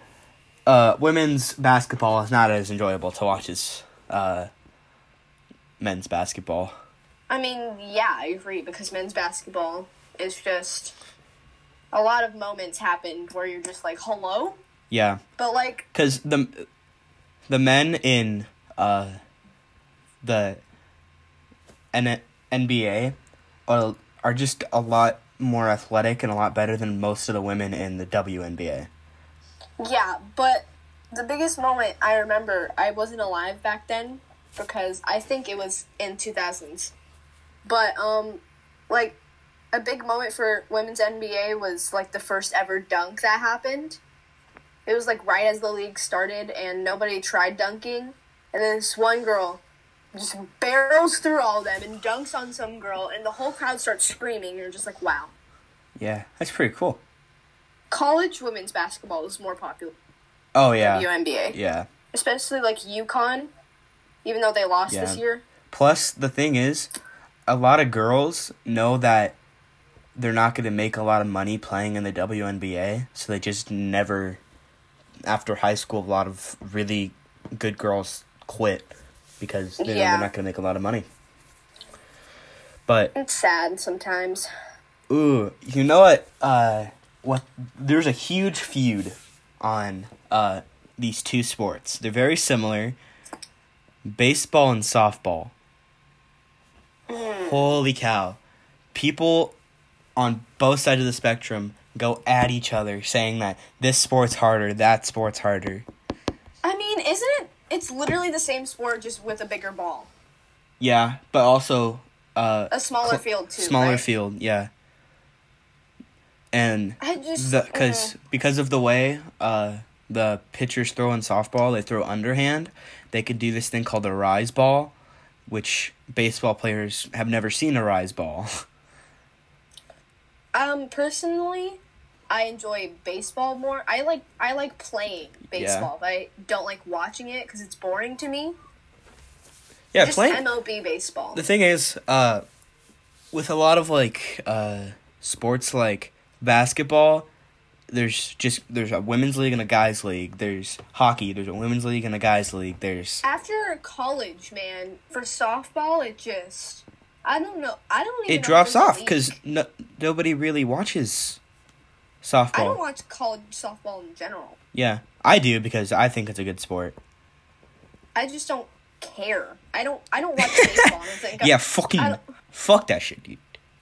uh, women's basketball is not as enjoyable to watch as uh, men's basketball. I mean, yeah, I agree because men's basketball is just a lot of moments happened where you're just like, hello? Yeah, But, like, because the the men in uh, the N- NBA are are just a lot more athletic and a lot better than most of the women in the WNBA. Yeah, but the biggest moment I remember, I wasn't alive back then because I think it was in 2000s. But um like a big moment for women's NBA was like the first ever dunk that happened. It was like right as the league started and nobody tried dunking and then this one girl just barrels through all of them and dunks on some girl and the whole crowd starts screaming and you're just like wow. Yeah, that's pretty cool. College women's basketball is more popular Oh yeah, WNBA. yeah. especially like UConn, even though they lost Yeah. this year. Plus, the thing is, a lot of girls know that they're not going to make a lot of money playing in the WNBA, so they just never, after high school, a lot of really good girls quit because they know they're not going to make a lot of money. But It's sad sometimes. ooh, you know what? Uh, what? There's a huge feud on uh these two sports. They're very similar. Baseball and softball. Holy cow. People on both sides of the spectrum go at each other saying that this sport's harder, that sport's harder. I mean, isn't it? It's literally the same sport, just with a bigger ball, Yeah, but also uh a smaller cl- field too. smaller right? field, yeah. And I just the cuz uh, because of the way uh the pitchers throw in softball, they throw underhand. They could do this thing called a rise ball, which baseball players have never seen a rise ball. um personally, I enjoy baseball more. I like I like playing baseball, but I don't like watching it because it's boring to me. yeah, just playing MLB baseball. The thing is, uh, with a lot of like uh, sports like basketball, there's just there's a women's league and a guys league. There's hockey. There's a women's league and a guys league. There's After college, man, for softball, it just I don't know. I don't even. it drops off because no, nobody really watches softball. I don't watch college softball in general. yeah, I do because I think it's a good sport. I just don't care. I don't. I don't watch baseball. Yeah, fucking fuck that shit, dude.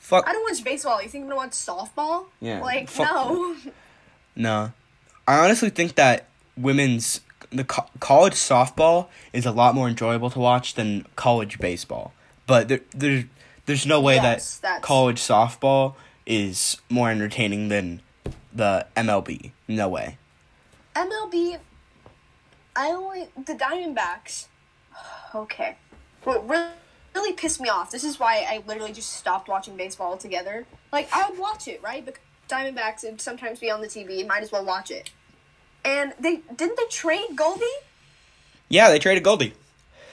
Fuck I don't watch baseball. You think I'm gonna watch softball? Yeah, Like fuck no. no. I honestly think that women's the co- college softball is a lot more enjoyable to watch than college baseball. But there, there's there's no way Yes, that college softball is more entertaining than the MLB. No way. MLB. I only the Diamondbacks. Okay. What really, really pissed me off. This is why I literally just stopped watching baseball altogether. Like I would watch it, right? Because Diamondbacks would sometimes be on the TV. Might as well watch it. And they didn't they trade Goldie? Yeah, they traded Goldie.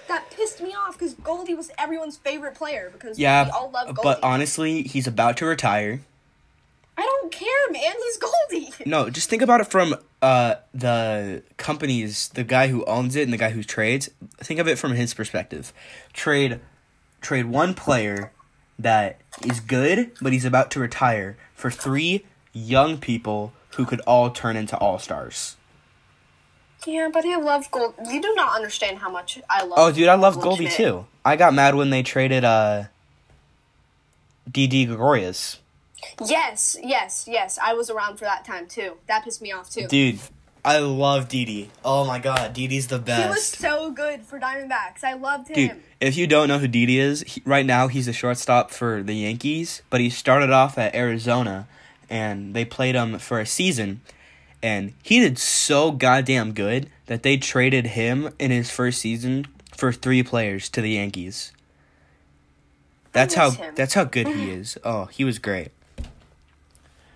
That pissed me off because Goldie was everyone's favorite player because Yeah, we all love Goldie. but honestly, he's about to retire. I don't care, man. He's Goldie. No, just think about it from uh the companies, the guy who owns it and the guy who trades. Think of it from his perspective. Trade trade one player that is good, but he's about to retire for three young people who could all turn into all stars. Yeah, but I love Gold. You do not understand how much I love. Oh, dude, I love Goldie Schmidt. too. I got mad when they traded uh Didi Gregorius. Yes, yes, yes. I was around for that time too. That pissed me off too. Dude, I love Didi. Oh my god, Didi's the best. He was so good for Diamondbacks. I loved him. Dude, if you don't know who Didi is, he, right now he's a shortstop for the Yankees, but he started off at Arizona, and they played him for a season, and he did so goddamn good that they traded him in his first season for three players to the Yankees. That's how him. that's how good he is. Oh, he was great,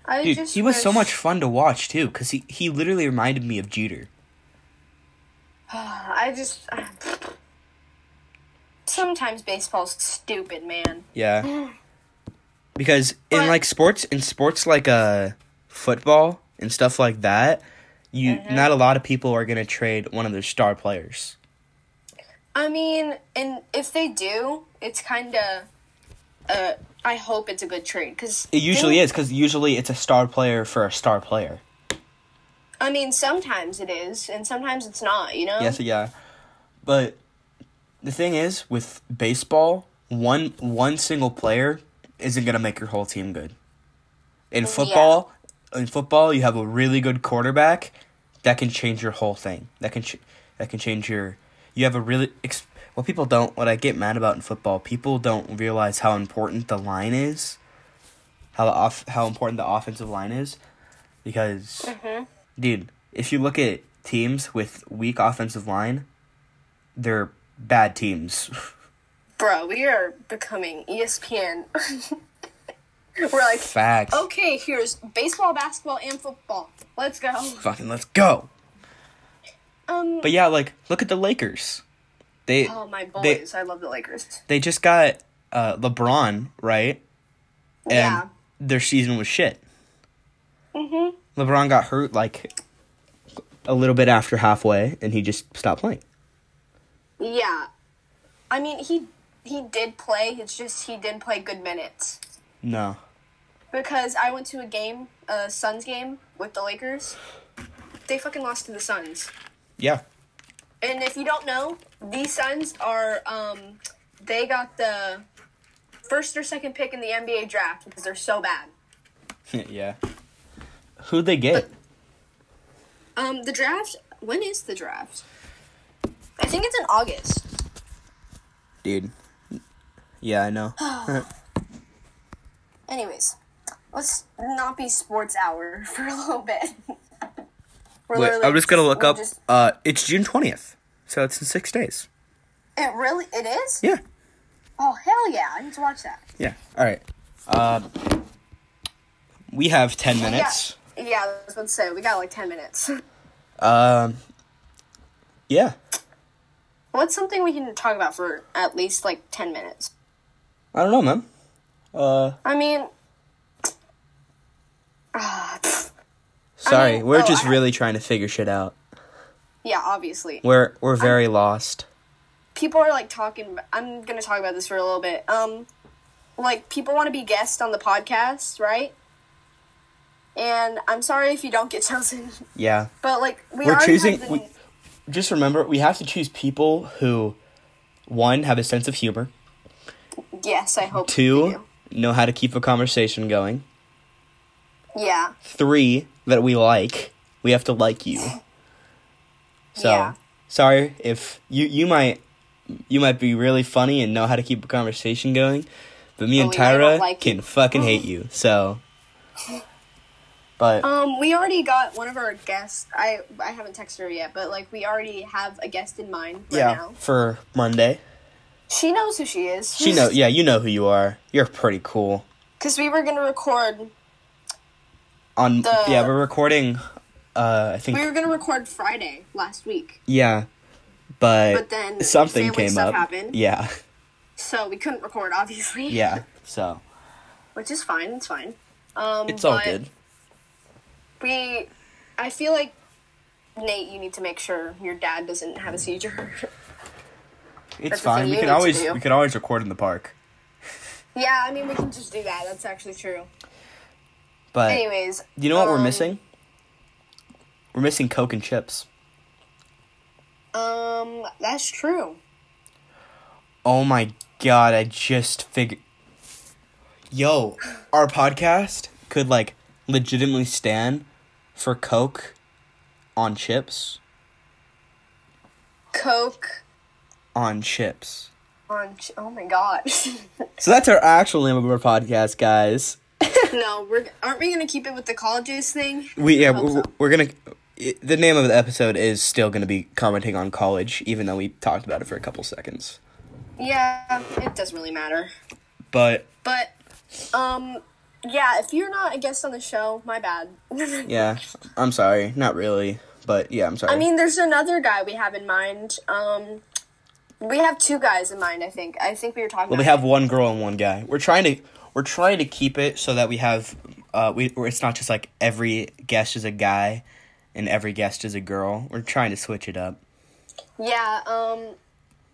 I dude. just He was so much fun to watch too, cause he he literally reminded me of Jeter. I just. Sometimes baseball's stupid, man. Yeah. Because in like sports in sports like uh football and stuff like that, you Mm-hmm. not a lot of people are gonna trade one of their star players. I mean, and if they do, it's kind of. Uh, I hope it's a good trade because It usually is because usually it's a star player for a star player. I mean, sometimes it is, and sometimes it's not. You know. Yes, yeah. But the thing is, with baseball, one one single player isn't gonna make your whole team good. In football, in football, you have a really good quarterback that can change your whole thing. That can ch- that can change your. You have a really ex- what people don't. What I get mad about in football, people don't realize how important the line is. How the off how important the offensive line is, because mm-hmm. dude, if you look at teams with weak offensive line, they're bad teams. Bro, we are becoming ESPN. We're like, Facts. okay, here's baseball, basketball, and football. Let's go. Fucking let's go. Um. But yeah, like look at the Lakers. They oh my they- I love the Lakers. they just got uh, LeBron right, and Yeah. their season was shit. Mhm. LeBron got hurt like a little bit after halfway, and he just stopped playing. Yeah. I mean, he he did play. It's just he didn't play good minutes No. because I went to a game, a Suns game with the Lakers. They fucking lost to the Suns. Yeah. And if you don't know, these Suns are um they got the first or second pick in the NBA draft because they're so bad. yeah. Who'd they get? Um the draft when is the draft? I think it's in August. Dude. Yeah, I know. Anyways, let's not be sports hour for a little bit. Wait, I'm just gonna look up. just- Uh, it's June twentieth, so it's in six days. it really it is? Yeah. Oh hell yeah! I need to watch that. Yeah. All right. Uh, we have ten minutes. Yeah, yeah. I was about to say we got like ten minutes. Um. Yeah. What's something we can talk about for at least like ten minutes? I don't know, man. Uh, I mean, ah, Sorry, mean- we're oh, just I- really trying to figure shit out. Yeah, obviously. We're we're very lost. people are like talking i'm gonna talk about this for a little bit um like people want to be guests on the podcast right and i'm sorry if you don't get chosen Yeah. but like we We're already choosing- the, we- Just remember, we have to choose people who, one, have a sense of humor. yes i hope Two, know how to keep a conversation going. Yeah Three, that we like. We have to like you. So Yeah. sorry if you you might you might be really funny and know how to keep a conversation going, but me and we might not Tyra like can you. fucking hate you. So, but um we already got one of our guests i i haven't texted her yet but like we already have a guest in mind right yeah, now for Monday, she knows who she is she know. Yeah, you know who you are. You're pretty cool. because we were gonna record On The- yeah, we're recording. Uh, I think we were gonna record friday last week yeah, but, But then something came up. happened. Yeah, so we couldn't record obviously yeah. So which is fine. It's fine. Um, it's all good. We, I feel like Nate, you need to make sure your dad doesn't have a seizure. It's that's fine. We can always we can always record in the park. yeah, I mean we can just do that. That's actually true. But Anyways, you know what we're um, missing? We're missing Coke and chips. Um, that's true. Oh my god! I just figured. Yo, our podcast could like legitimately stand for Coke on chips Coke on chips. on. Ch- oh my god. So that's our actual name of our podcast, guys. No, we're aren't we gonna keep it with the colleges thing? We yeah we're, so. we're gonna. The name of the episode is still gonna be commenting on college, even though we talked about it for a couple seconds. Yeah, it doesn't really matter. But But, um, yeah, if you're not a guest on the show, my bad. yeah, I'm sorry. Not really, but yeah, I'm sorry. I mean, there's another guy we have in mind. Um, we have two guys in mind. I think. I think we were talking. Well, we have one girl and one guy. We're trying to we're trying to keep it so that we have uh we it's not just like every guest is a guy and every guest is a girl. We're trying to switch it up. Yeah. Um,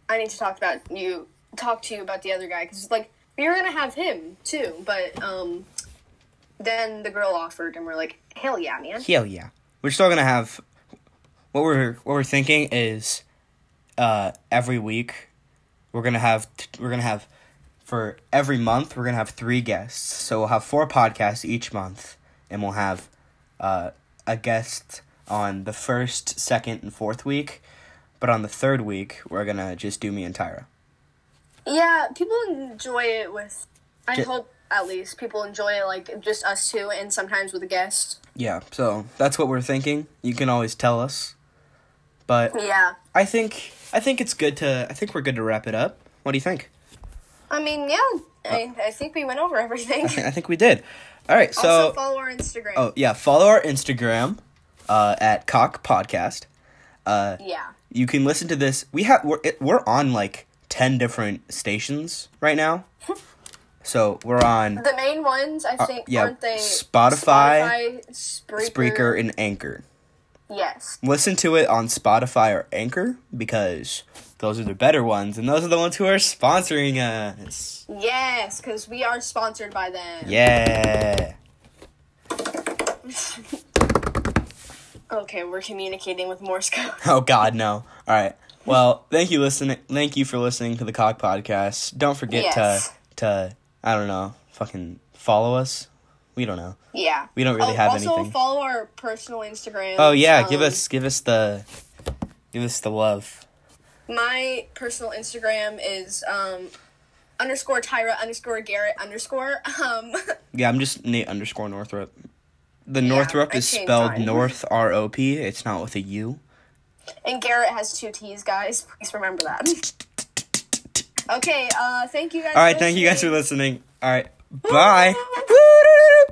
I need to talk about you. Talk to you about the other guy because like we were gonna have him too, but um, then the girl offered, and we're like, hell yeah, man. Hell yeah. We're still gonna have what we're what we're thinking is uh every week we're gonna have we're gonna have for every month we're gonna have three guests. So we'll have four podcasts each month and we'll have uh a guest on the first, second, and fourth week. But on the third week we're gonna just do me and Tyra. Yeah, people enjoy it with. I J- hope at least people enjoy it like just us two, and sometimes with a guest. Yeah, so that's what we're thinking. You can always tell us. But Yeah. I think I think it's good to I think we're good to wrap it up. What do you think? I mean, yeah, I, I think we went over everything. I think, I think we did. All right, so also, follow our Instagram. oh yeah, follow our Instagram uh, at Cock Podcast. Uh, Yeah. you can listen to this. We have we're it, we're on like ten different stations right now. so we're on The main ones, I think, Uh, yeah, aren't they? Spotify, Spotify, Spreaker. Spreaker and Anchor. Yes. Listen to it on Spotify or Anchor because those are the better ones, and those are the ones who are sponsoring us. Yes, because we are sponsored by them. Yeah. Okay, we're communicating with Morse code. Oh God, no. All right. Well, thank you listening. Thank you for listening to the Cock Podcast. Don't forget Yes. to to I don't know, fucking follow us. We don't know. Yeah. We don't really oh, have also anything. follow our personal Instagram. Oh yeah, give Um, us give us the give us the love. My personal Instagram is um underscore Tyra underscore Garrett underscore um Yeah, I'm just Nate underscore Northrop. The Yeah, is spelled mine. North R O P. It's not with a U. and Garrett has two T's, guys. Please remember that. Okay, uh thank you guys. All right, thank you guys for listening. listening. All right, bye.